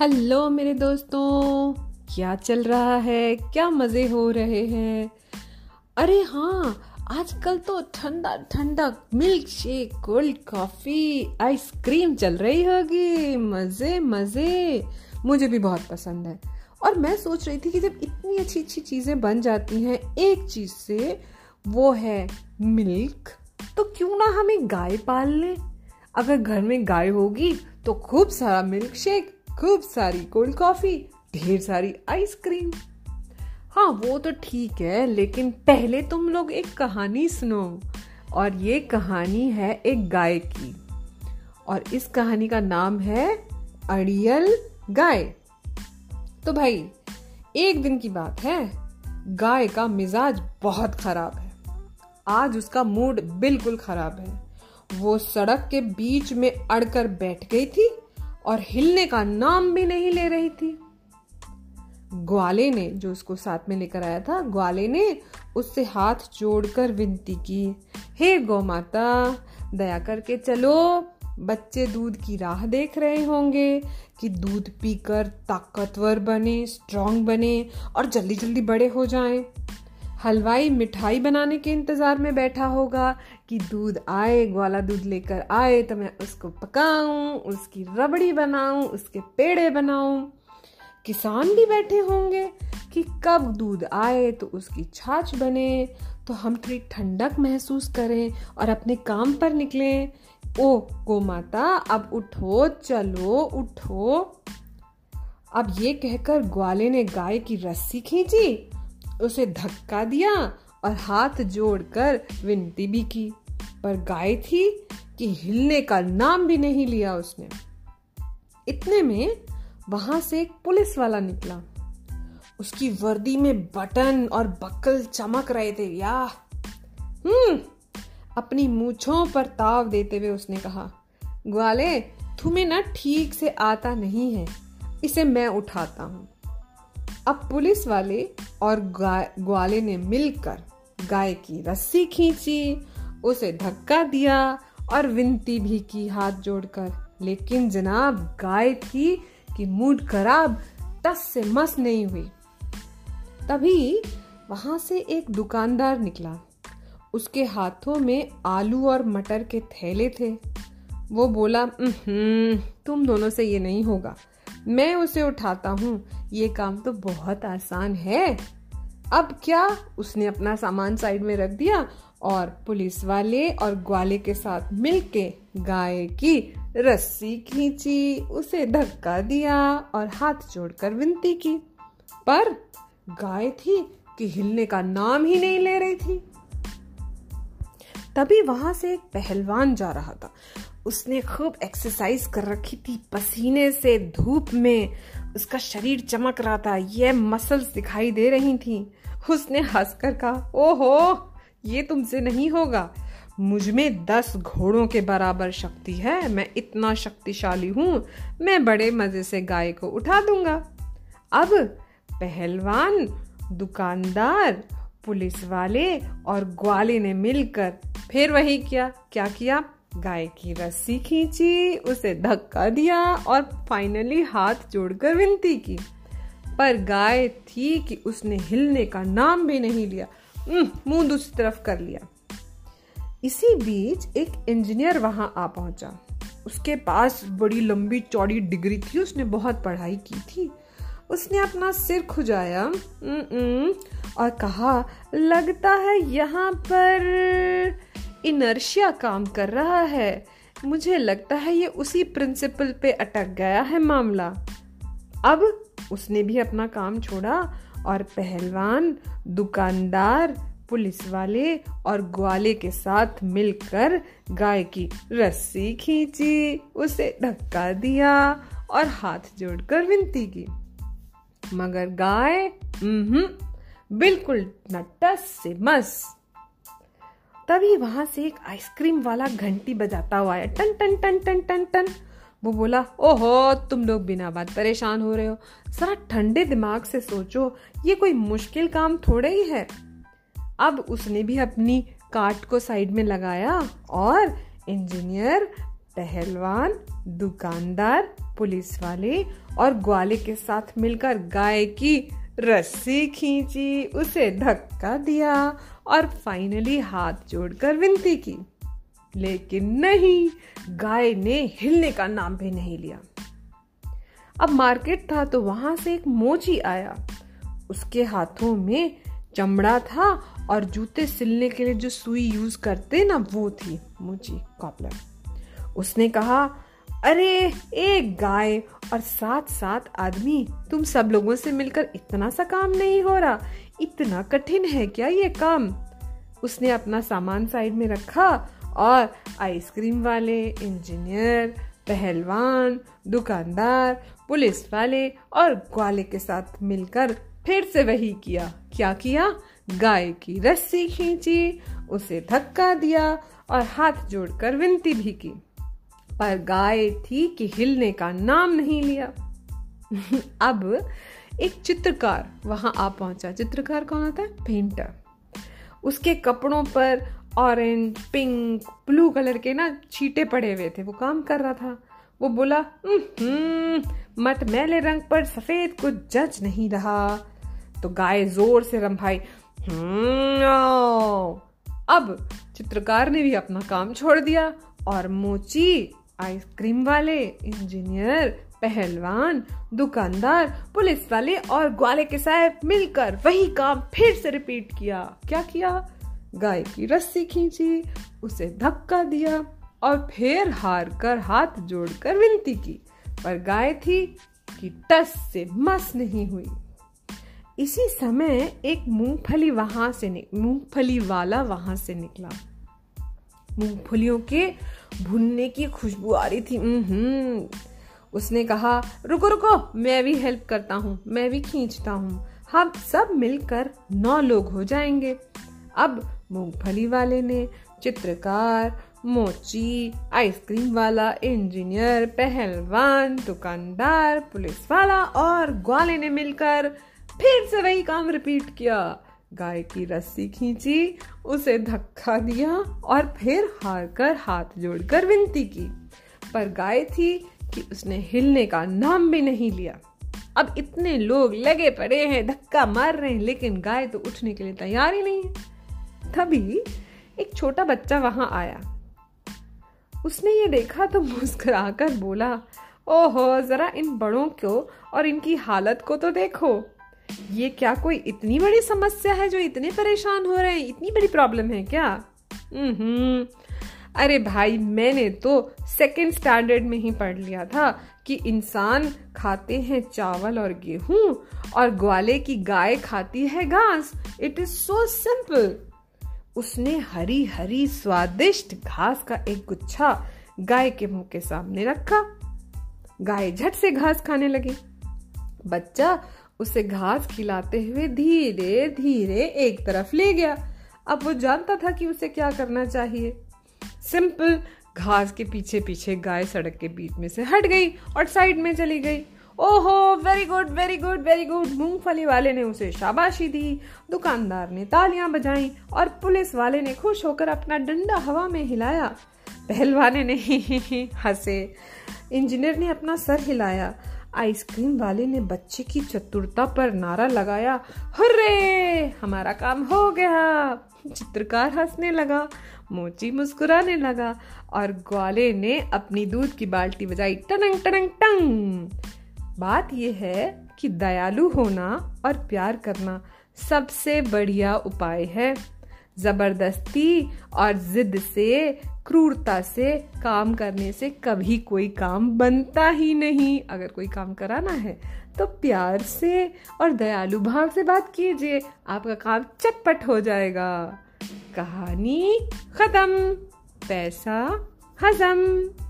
Hello मेरे दोस्तों, क्या चल रहा है? क्या मज़े हो रहे हैं? अरे हाँ आजकल तो ठंडा ठंडा milkshake cold coffee ice cream चल रही होगी। मज़े मज़े। मुझे भी बहुत पसंद है। और मैं सोच रही थी कि जब इतनी अच्छी अच्छी चीज़ें बन जाती हैं, एक चीज़ से, वो है मिल्क तो क्यों ना हमें गाय पाल लें? अगर घर में गाय होगी तो खूब सारा मिल्क शेक खूब सारी कोल्ड कॉफ़ी ढेर सारी आइसक्रीम हाँ वो तो ठीक है, लेकिन पहले तुम लोग एक कहानी सुनो। और ये कहानी है एक गाय की और इस कहानी का नाम है अड़ियल गाय। तो भाई, एक दिन की बात है, गाय का मिजाज बहुत खराब है। आज उसका मूड बिल्कुल खराब है। वो सड़क के बीच में अड़कर बैठ गई थी और हिलने का नाम भी नहीं ले रही थी ग्वाले ने, जो उसको साथ में लेकर आया था, ग्वाले ने उससे हाथ जोड़कर विनती की, हे गौ माता दया करके चलो, बच्चे दूध की राह देख रहे होंगे कि दूध पीकर ताकतवर बने स्ट्रांग बने और जल्दी जल्दी बड़े हो जाएँ। हलवाई मिठाई बनाने के इंतज़ार में बैठा होगा कि दूध आए, ग्वाला दूध लेकर आए तो मैं उसको पकाऊं, उसकी रबड़ी बनाऊँ, उसके पेड़े बनाऊँ। किसान भी बैठे होंगे कि कब दूध आए तो उसकी छाछ बने तो हम थोड़ी ठंडक महसूस करें और अपने काम पर निकलें। ओ गो माता अब उठो, चलो, उठो। अब ये कहकर ग्वाले ने गाय की रस्सी खींची। उसे धक्का दिया और हाथ जोड़कर विनती भी की, पर गाय थी कि हिलने का नाम भी नहीं लिया उसने। इतने में वहाँ से एक पुलिस वाला निकला। उसकी वर्दी में बटन और बक्कल चमक रहे थे। या हम्म! अपनी मूछों पर ताव देते हुए उसने कहा, ग्वाले, तुम्हें ना ठीक से आता नहीं है, इसे मैं उठाता हूँ। अब पुलिस वाले और ग्वाले ने मिलकर गाय की रस्सी खींची, उसे धक्का दिया और विनती भी की हाथ जोड़कर। लेकिन जनाब, गाय थी कि मूड खराब, टस से मस नहीं हुई। तभी वहाँ से एक दुकानदार निकला। उसके हाथों में आलू और मटर के थैले थे। वो बोला तुम दोनों से ये नहीं होगा। मैं उसे उठाता हूँ। ये काम तो बहुत आसान है। अब क्या उसने अपना सामान साइड में रख दिया और पुलिस वाले और ग्वाले के साथ मिलके गाय की रस्सी खींची, उसे धक्का दिया और हाथ जोड़कर विनती की। पर गाय थी कि हिलने का नाम ही नहीं ले रही थी। तभी वहाँ से एक पहलवान जा रहा था। उसने खूब एक्सरसाइज कर रखी थी पसीने से धूप में। उसका शरीर चमक रहा था यह मसल्स दिखाई दे रही थी। उसने हंसकर कहा, ओहो, ये तुमसे नहीं होगा। मुझमें दस घोड़ों के बराबर शक्ति है, मैं इतना शक्तिशाली हूँ, मैं बड़े मज़े से गाय को उठा दूँगा। अब पहलवान, दुकानदार, पुलिस वाले और ग्वाले ने मिलकर फिर वही किया। क्या किया? गाय की रस्सी खींची, उसे धक्का दिया और फाइनली हाथ जोड़कर विनती की। पर गाय थी कि उसने हिलने का नाम भी नहीं लिया। मुँह दूसरी तरफ़ कर लिया। इसी बीच एक इंजीनियर वहाँ आ पहुँचा। उसके पास बड़ी लंबी चौड़ी डिग्री थी, उसने बहुत पढ़ाई की थी। उसने अपना सिर खुजाया और कहा, लगता है यहाँ पर इनर्शिया काम कर रहा है। मुझे लगता है ये उसी प्रिंसिपल पे अटक गया है मामला। अब उसने भी अपना काम छोड़ा और पहलवान, दुकानदार पुलिस वाले और ग्वाले के साथ मिलकर गाय की रस्सी खींची, उसे धक्का दिया और हाथ जोड़कर विनती की। मगर गाय बिल्कुल नटस से मस। तभी वहाँ से एक आइसक्रीम वाला घंटी बजाता हुआ आया। टन टन टन टन टन टन। वो बोला, ओहो, तुम लोग बिना बात परेशान हो रहे हो। जरा ठंडे दिमाग से सोचो, ये कोई मुश्किल काम थोड़े ही है। अब उसने भी अपनी काट को साइड में लगाया और इंजीनियर, पहलवान, दुकानदार, पुलिस वाले और ग्वाले के साथ मिलकर गाय की रस्सी खींची, उसे धक्का दिया और फाइनली हाथ जोड़कर विनती की। लेकिन नहीं, गाय ने हिलने का नाम भी नहीं लिया। अब मार्केट था तो वहाँ से एक मोची आया। उसके हाथों में चमड़ा था और जूते सिलने के लिए जो सुई यूज़ करते ना, वो थी मोची कॉपलर। उसने कहा, अरे, एक गाय और साथ सात आदमी, तुम सब लोगों से मिलकर इतना सा काम नहीं हो रहा। इतना कठिन है क्या ये काम? उसने अपना सामान साइड में रखा और आइसक्रीम वाले, इंजीनियर, पहलवान, दुकानदार, पुलिस वाले और ग्वाले के साथ मिलकर फिर से वही किया। क्या किया? गाय की रस्सी खींची, उसे धक्का दिया और हाथ जोड़कर विनती भी की। पर गाय थी कि हिलने का नाम नहीं लिया। अब एक चित्रकार, वहाँ आ पहुँचा। चित्रकार कौन होता है? पेंटर। उसके कपड़ों पर ऑरेंज पिंक ब्लू कलर के ना छीटे पड़े हुए थे। वो काम कर रहा था। वो बोला मत मैले रंग पर सफ़ेद कुछ जज नहीं रहा। तो गाय ज़ोर से रंभाई अब चित्रकार ने भी अपना काम छोड़ दिया और मोची, आइसक्रीम वाले, इंजीनियर, पहलवान, दुकानदार, पुलिस वाले और ग्वाले के साहब मिलकर वही काम फिर से रिपीट किया। क्या किया? गाय की रस्सी खींची, उसे धक्का दिया और फिर हार कर हाथ जोड़कर विनती की। पर गाय थी कि टस से मस नहीं हुई। इसी समय एक मूंगफली वहाँ से मूंगफली वाला वहाँ से निकला। मूंगफलियों के भुनने की खुशबू आ रही थी। हम्म उसने कहा, रुको रुको, मैं भी हेल्प करता हूँ, मैं भी खींचता हूँ। हम सब मिलकर नौ लोग हो जाएँगे। अब मूंगफली वाले ने चित्रकार, मोची, आइसक्रीम वाला, इंजीनियर, पहलवान, दुकानदार, पुलिस वाला और ग्वाले ने मिलकर फिर से वही काम रिपीट किया। गाय की रस्सी खींची, उसे धक्का दिया और फिर हार कर हाथ जोड़कर विनती की। पर गाय थी कि उसने हिलने का नाम भी नहीं लिया। अब इतने लोग लगे पड़े हैं, धक्का मार रहे हैं, लेकिन गाय तो उठने के लिए तैयार ही नहीं है। तभी एक छोटा बच्चा वहाँ आया। उसने ये देखा तो मुस्कुराकर बोला, ओहो, जरा इन बड़ों को और इनकी हालत को तो देखो। ये क्या कोई इतनी बड़ी समस्या है जो इतने परेशान हो रहे हैं? इतनी बड़ी प्रॉब्लम है क्या? हम्म अरे भाई, मैंने तो सेकेंड स्टैंडर्ड में ही पढ़ लिया था कि इंसान खाते हैं चावल और गेहूँ और ग्वाले की गाय खाती है घास। इट इज़ सो सिंपल उसने हरी हरी स्वादिष्ट घास का एक गुच्छा गाय के मुँह के सामने रखा। गाय झट से घास खाने लगी। बच्चा उसे घास खिलाते हुए धीरे धीरे एक तरफ़ ले गया। अब वो जानता था कि उसे क्या करना चाहिए। सिंपल, घास के पीछे पीछे गाय सड़क के बीच में से हट गई और साइड में चली गई। ओहो very good very good very good मूंगफली वाले ने उसे शाबाशी दी, दुकानदार ने तालियाँ बजाई और पुलिस वाले ने खुश होकर अपना डंडा हवा में हिलाया। पहलवाने ने हंसे। इंजीनियर ने अपना सर हिलाया। आइसक्रीम वाले ने बच्चे की चतुरता पर नारा लगाया। हर्रे! हमारा काम हो गया। चित्रकार हंसने लगा, मोची मुस्कुराने लगा और ग्वाले ने अपनी दूध की बाल्टी बजाई टनंग टनंग टंग। बात यह है कि दयालु होना और प्यार करना सबसे बढ़िया उपाय है। ज़बरदस्ती और जिद से, क्रूरता से काम करने से कभी कोई काम बनता ही नहीं। अगर कोई काम कराना है तो प्यार से और दयालु भाव से बात कीजिए, आपका काम चटपट हो जाएगा। कहानी खत्म। पैसा हजम।